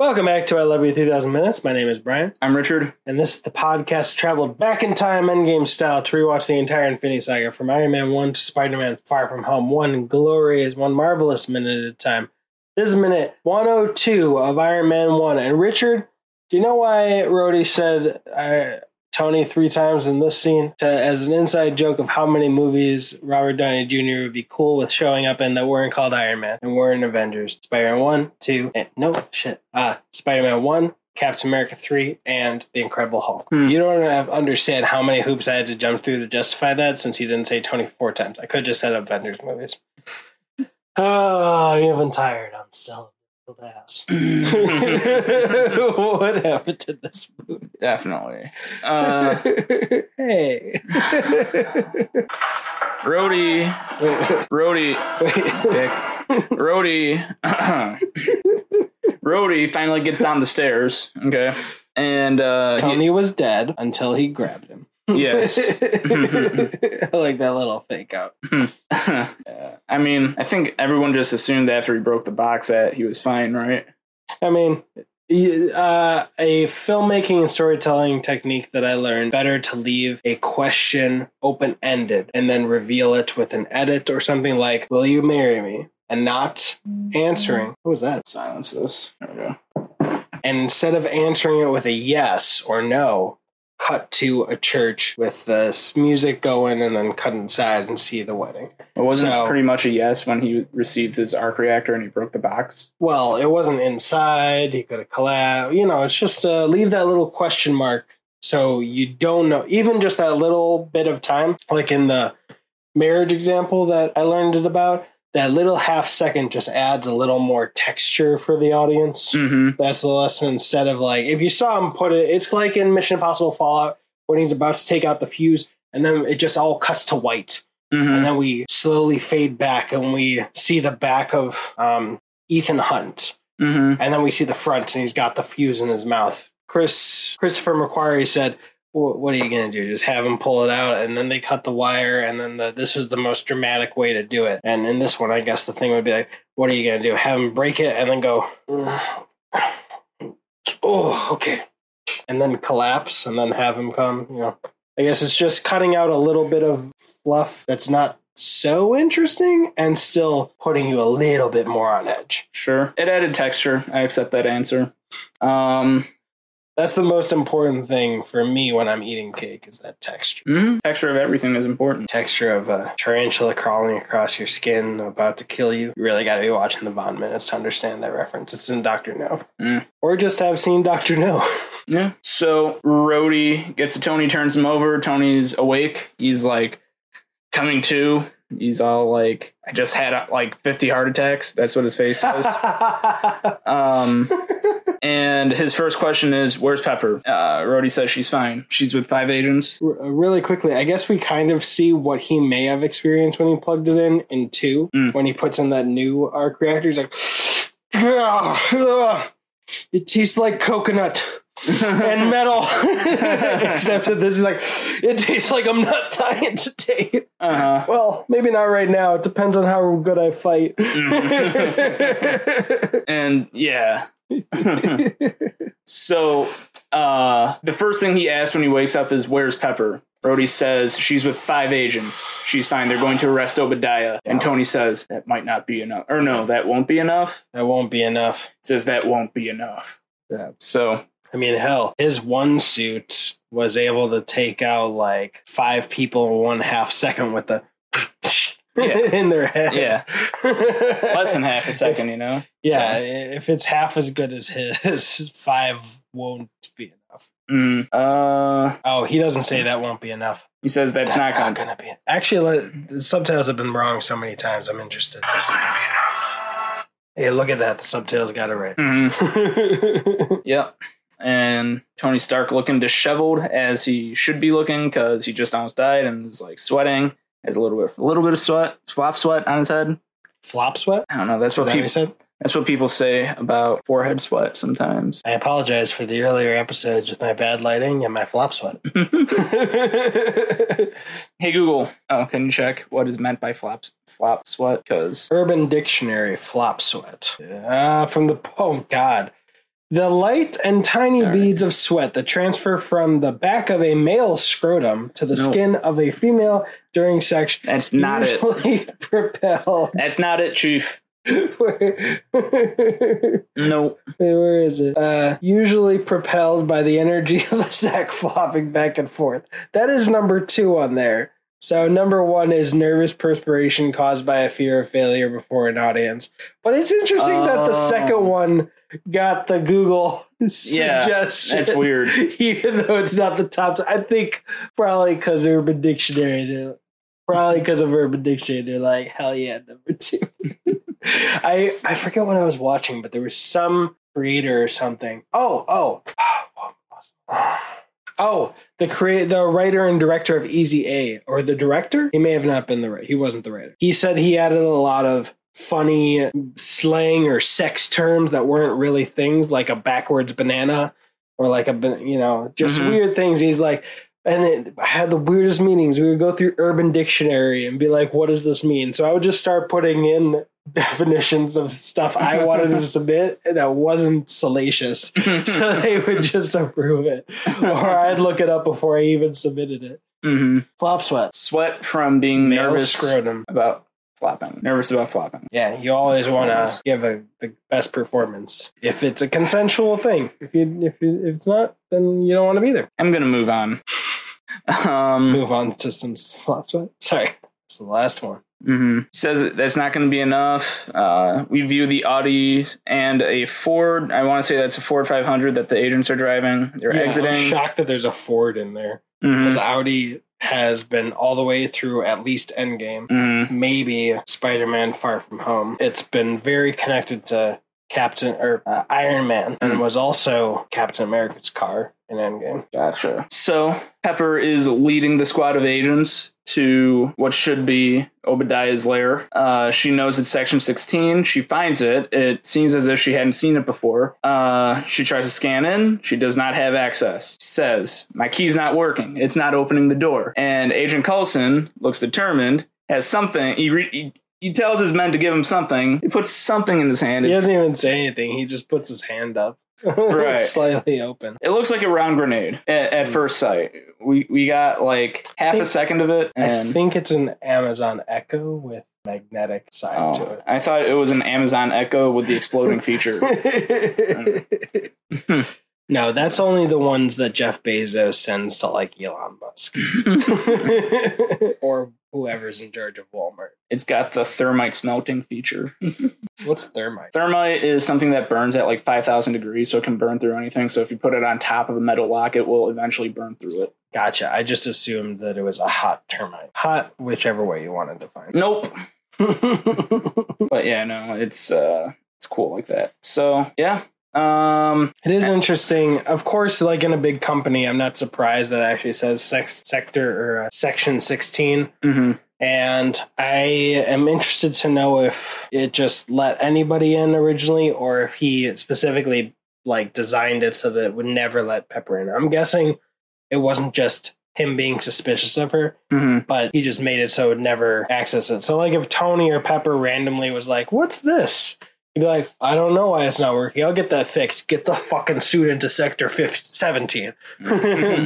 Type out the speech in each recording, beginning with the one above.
Welcome back to I Love You 3000 Minutes. My name is Brian, I'm Richard. and this is the podcast traveled back in time, endgame style, to rewatch the entire Infinity Saga from Iron Man 1 to Spider Man Far From Home, one glorious, one marvelous minute at a time. This is minute 102 of Iron Man 1. And Richard, do you know why Rhodey said uh, Tony three times in this scene to, as an inside joke of how many movies Robert Downey Jr. would be cool with showing up in that weren't called Iron Man and weren't Avengers? Spider Man 1, 2, and no, shit. Uh, Spider Man 1, Captain America 3, and The Incredible Hulk. Hmm. You don't have, understand how many hoops I had to jump through to justify that since he didn't say Tony four times. I could just said Avengers movies. Oh, you haven't tired. I'm still a ass. what happened to this movie? Definitely. Uh, hey. Rhodey, wait, Rhodey, wait. Dick, Rhodey, Rhodey finally gets down the stairs. Okay, and uh, he- Tony was dead until he grabbed him. Yes. I like that little fake out. Yeah. I mean, I think everyone just assumed after he broke the box that he was fine, right? I mean, uh, a filmmaking and storytelling technique that I learned better to leave a question open ended and then reveal it with an edit or something like, Will you marry me? And not answering. What was that? Silence this. There we go. And instead of answering it with a yes or no, cut to a church with the s- music going and then cut inside and see the wedding. It wasn't So- pretty much a yes when he received his arc reactor and he broke the box. Well, it wasn't inside. He could have collabed. You know, it's just uh, leave that little question mark so you don't know. Even just that little bit of time, like in the marriage example that I learned it about, that little half second just adds a little more texture for the audience. Mm-hmm. That's the lesson. Instead of like, if you saw him put it, it's like in Mission Impossible Fallout when he's about to take out the fuse, and then it just all cuts to white and Mm-hmm. then we slowly fade back and we see the back of um, Ethan Hunt, Mm-hmm. and then we see the front, and he's got the fuse in his mouth. Chris Christopher McQuarrie said, "Wh- "What are you gonna do? Just have him pull it out?" And then they cut the wire, and then the, this was the most dramatic way to do it. And in this one, I guess the thing would be like, "What are you gonna do? Have him break it, and then go." Oh, okay. And then collapse, and then have him come. You know, I guess it's just cutting out a little bit of fluff that's not so interesting, and still putting you a little bit more on edge. Sure. It added texture. I accept that answer. Um, That's the most important thing for me when I'm eating cake is that texture. mhm. Texture of everything is important. Texture of a tarantula crawling across your skin, about to kill you. You really got to be watching the Bond minutes to understand that reference. It's in Doctor No, Mm. or just have seen Doctor No. Yeah. So Rhodey gets to Tony, turns him over. Tony's awake. He's like coming to. He's all like, I just had like 50 heart attacks. That's what his face says. um, and his first question is, Where's Pepper? Uh, Rhodey says she's fine. She's with five agents. R- really quickly, I guess we kind of see what he may have experienced when he plugged it in in two. Mm. When he puts in that new arc reactor, he's like, "Ugh, ugh, it tastes like coconut and metal. Except that this is like, it tastes like I'm not dying to take. Uh huh. Well, maybe not right now. It depends on how good I fight. And yeah. so uh, the first thing he asks when he wakes up is, Where's Pepper? Rhodey says she's with five agents. She's fine. They're going to arrest Obadiah. And Tony says that might not be enough. Or no, that won't be enough. that won't be enough. Says that won't be enough. Yeah. So I mean, hell, his one suit was able to take out like five people in one half second with the Yeah. in their head. yeah, less than half a second, you know. Yeah, if it's half as good as his, five won't be enough. Mm, uh, Oh, he doesn't say that won't be enough. he says that's, not gonna. gonna be. Actually, the subtitles have been wrong so many times. I'm interested. Hey, look at that. The subtitles got it right. Mhm. Yep. And Tony Stark looking disheveled as he should be looking because he just almost died and is like sweating. Has a little bit, a little bit of sweat, flop sweat on his head. Flop sweat? I don't know. That's what that people. said? That's what people say about forehead sweat sometimes. I apologize for the earlier episodes with my bad lighting and my flop sweat. hey Google, oh, can you check what is meant by flop flop sweat? Because Urban Dictionary flop sweat. Uh, from the oh god. The light and tiny right. beads of sweat that transfer from the back of a male scrotum to the No. skin of a female during sex That's not it. usually propelled. That's not it, Chief. where, No. where is it? Uh, usually propelled by the energy of the sack flopping back and forth. That is number two on there. So number one is nervous perspiration caused by a fear of failure before an audience. But it's interesting that the Oh. second one got the Google Yeah, suggestion. That's weird. even though it's not the top. I think probably because Urban Dictionary, they're probably because of Urban Dictionary, they're like, hell yeah, number two. I I forget what I was watching, but there was some creator or something. Oh oh oh the create the writer and director of Easy A or the director. He may have not been the writer. He wasn't the writer. He said he added a lot of funny slang or sex terms that weren't really things, like a backwards banana or like a you know just Mhm. weird things. He's like. And it, I had the weirdest meetings. We would go through Urban Dictionary and be like, "What does this mean?" So I would just start putting in definitions of stuff I wanted to submit that wasn't salacious, so they would just approve it, or I'd look it up before I even submitted it. hmm Flop sweat, Sweat from being nervous scrotum. about flopping. Nervous about flopping. Yeah, you always want to give a the best performance if it's a consensual thing. If you if you, if it's not, then you don't want to be there. I'm gonna move on. Um, Move on to some flop sweat. Sorry, it's the last one. Mhm. Says that's not going to be enough. Uh, we view the Audi and a Ford. I want to say that's a Ford 500 that the agents are driving. They're Yeah, I'm exiting. shocked that there's a Ford in there because Audi has been all the way through at least Endgame. Mhm. maybe Spider-Man: Far From Home. It's been very connected to Captain or uh, Iron Man, and Mm. was also Captain America's car in Endgame. Gotcha. So Pepper is leading the squad of agents to what should be Obadiah's lair. Uh, she knows it's section 16. She finds it. It seems as if she hadn't seen it before. Uh, she tries to scan in. She does not have access. Says, My key's not working. It's not opening the door. And Agent Coulson looks determined, has something. He, re- he, he tells his men to give him something. He puts something in his hand. He doesn't even say anything. He just puts his hand up, Right. slightly open. it looks like a round grenade at, at mm. first sight. We we got like half a second of it, I think it's an Amazon Echo with magnetic side Oh, to it. I thought it was an Amazon Echo with the exploding feature. no, that's only the ones that Jeff Bezos sends to like Elon Musk or whoever's in charge of Walmart. it's got the thermite smelting feature. What's thermite? Thermite is something that burns at like 5,000 degrees, so it can burn through anything. So if you put it on top of a metal lock, it will eventually burn through it. Gotcha. I just assumed that it was a hot termite. Hot, whichever way you want to define Nope. But yeah, no, it's uh, it's cool like that. So yeah, um, it is interesting. Of course, like in a big company, I'm not surprised that it actually says sex sector or uh, section 16. mhm. And I am interested to know if it just let anybody in originally or if he specifically like designed it so that it would never let Pepper in. I'm guessing it wasn't just him being suspicious of her, Mhm. but he just made it so it would never access it. So like if Tony or Pepper randomly was like, "What's this?" He'd be like, "I don't know why it's not working. I'll get that fixed. Get the fucking suit into sector 15, 17."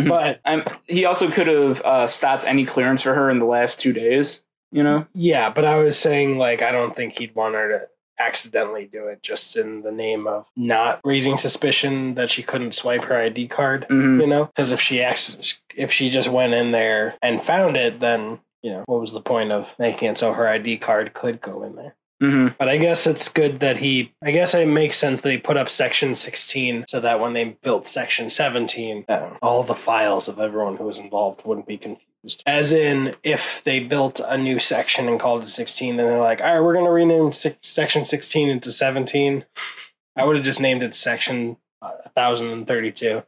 but I'm, he also could have uh, stopped any clearance for her in the last two days. You know, Yeah, but I was saying like I don't think he'd want her to accidentally do it just in the name of not raising suspicion that she couldn't swipe her ID card, Mhm. you know? Because if she acts, if she just went in there and found it, then you know what was the point of making it so her ID card could go in there? Mhm. But I guess it's good that he. I guess it makes sense that he put up section 16 so that when they built section 17, uh, all the files of everyone who was involved wouldn't be confused. As in, if they built a new section and called it 16, then they're like, all right, we're going to rename sec- section 16 into 17. I would have just named it section uh, 1032.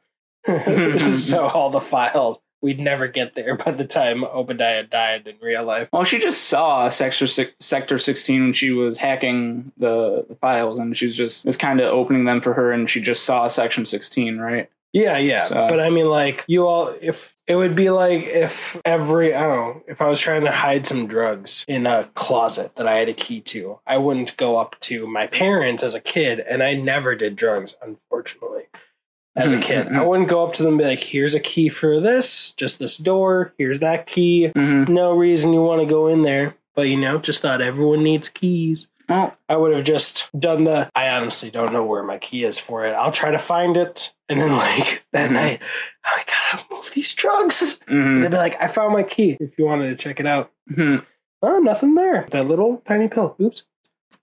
so all the files, we'd never get there by the time Obadiah died in real life. Well, she just saw Sector Sector 16 when she was hacking the, the files, and she was just was kind of opening them for her, and she just saw Section 16, right? Yeah, yeah. So- But I mean, like, you all, if it would be like if every, I don't know, if I was trying to hide some drugs in a closet that I had a key to, I wouldn't go up to my parents as a kid, and I never did drugs, unfortunately. As a Mhm, kid, mhm. I wouldn't go up to them and be like, here's a key for this, just this door, here's that key. hmm No reason you want to go in there. But, you know, just thought everyone needs keys. Well, I would have just done the. I honestly don't know where my key is for it. I'll try to find it, and then like that night, I gotta move these drugs. And mhm, they'd be like, "I found my key. If you wanted to check it out." mhm. Oh, nothing there. That little tiny pill. Oops.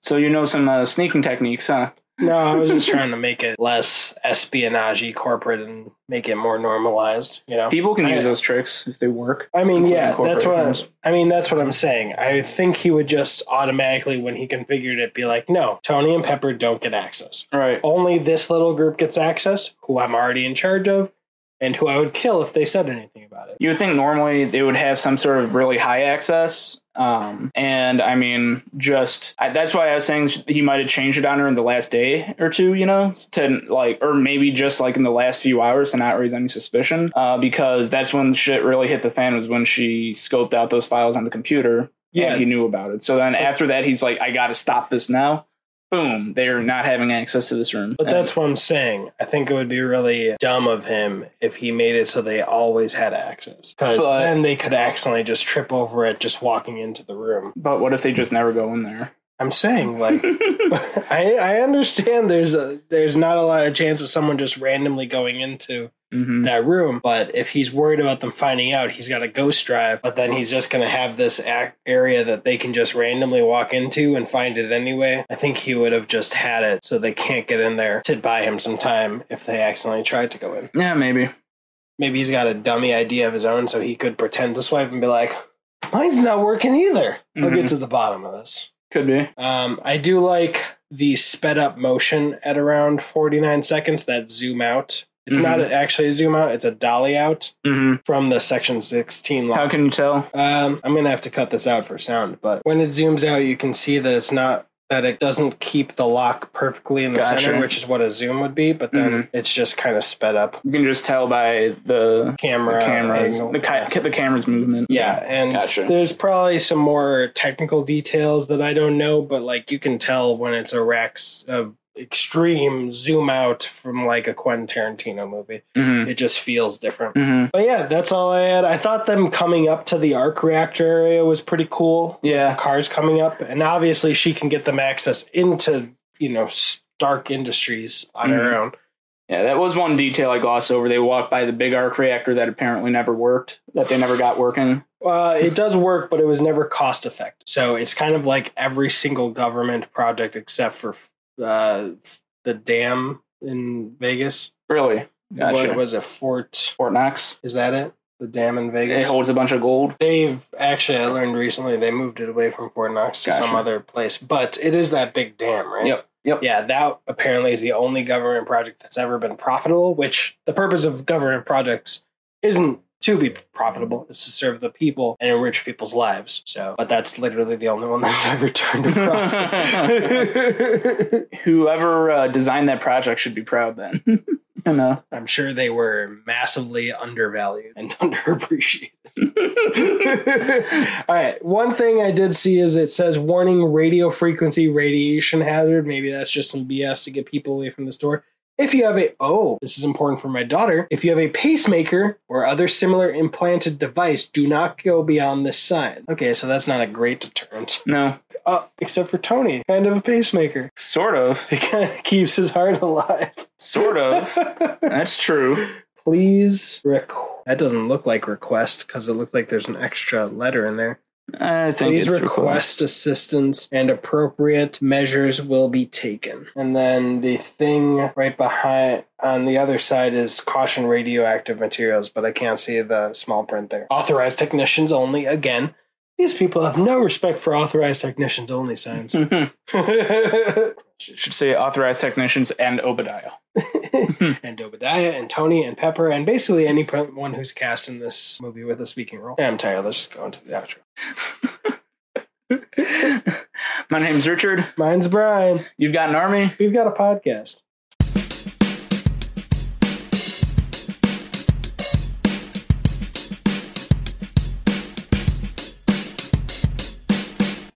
So you know some uh, sneaking techniques, huh? No, I was just trying to make it less espionage corporate and make it more normalized. You know. People can I- use those tricks if they work. I mean, yeah, that's what I'm. I mean. That's what I'm saying. I think he would just automatically, when he configured it, be like, "No, Tony and Pepper don't get access." Right. only this little group gets access, who I'm already in charge of, and who I would kill if they said anything about it. You would think normally they would have some sort of really high access. Um, and I mean, just I, that's why I was saying he might have changed it on her in the last day or two, you know, to like, or maybe just like in the last few hours to not raise any suspicion. Uh, because that's when shit really hit the fan was when she scoped out those files on the computer. Yeah. and he knew about it. So then after that, he's like, I got to stop this now. Boom, they're not having access to this room. But that's what I'm saying. I think it would be really dumb of him if he made it so they always had access. Because then they could accidentally just trip over it just walking into the room. but what if they just never go in there? I'm saying, like, I, I understand there's a there's not a lot of chance of someone just randomly going into hmm that room. But if he's worried about them finding out, he's got a ghost drive. But then he's just going to have this area that they can just randomly walk into and find it anyway. I think he would have just had it so they can't get in there to buy him some time if they accidentally tried to go in. Yeah, maybe. Maybe he's got a dummy idea of his own so he could pretend to swipe and be like, mine's not working either. I'll Mhm. get to the bottom of this. Could be. Um, I do like the sped up motion at around 49 seconds that zoom out. It's not Mhm. actually a zoom out, it's a dolly out hmm from the section 16 How can you tell? Um, I'm going to have to cut this out for sound, but when it zooms out, you can see that it's not. That it doesn't keep the lock perfectly in the Gotcha. center, which is what a zoom would be, but then Mhm. it's just kind of sped up. You can just tell by the, the Camera cameras, angle. the, ki- the camera's movement. Yeah, and Gotcha. there's probably some more technical details that I don't know, but like you can tell when it's a Rex extreme zoom out from like a Quentin Tarantino movie. hmm It just feels different. hmm But yeah, that's all I had. I thought them coming up to the arc reactor area was pretty cool. Yeah. Cars coming up, and obviously she can get them access into you know Stark Industries on her Mhm. own. Yeah, that was one detail I glossed over. They walked by the big arc reactor that apparently never worked, that they never got working. Uh, it does work, but it was never cost effective. So it's kind of like every single government project except for uh, the dam in Vegas. Really? Gotcha. What was it? Fort? Fort Knox. Is that it? The dam in Vegas. It holds a bunch of gold. They've actually, I learned recently, they moved it away from Fort Knox to Gotcha. some other place, but it is that big dam, right? Yep. Yep. Yeah, that apparently is the only government project that's ever been profitable. Which the purpose of government projects isn't to be profitable; is to serve the people and enrich people's lives. So, but that's literally the only one that's ever turned a profit. Whoever uh, designed that project should be proud then. I know. I'm sure they were massively undervalued and underappreciated. All right. One thing I did see is it says warning radio frequency radiation hazard. Maybe that's just some BS to get people away from the store. If you have a, oh, this is important for my daughter. If you have a pacemaker or other similar implanted device, do not go beyond this sign. Okay, so that's not a great deterrent. no. Uh, except for Tony, kind of a pacemaker. Sort of. It kind of keeps his heart alive. Sort of. That's true. Please requ- That doesn't look like request because it looks like there's an extra letter in there. I think Please request assistance and appropriate measures will be taken. And then the thing right behind on the other side is caution radioactive materials, but I can't see the small print there. Authorized technicians only. Again, these people have no respect for authorized technicians only signs. request. Should say authorized technicians and Obadiah. and Obadiah and Tony and Pepper and basically anyone who's cast in this movie with a speaking role. Yeah, I'm tired. Let's just go into the outro. My name's Richard. Mine's Brian. You've got an army. We've got a podcast.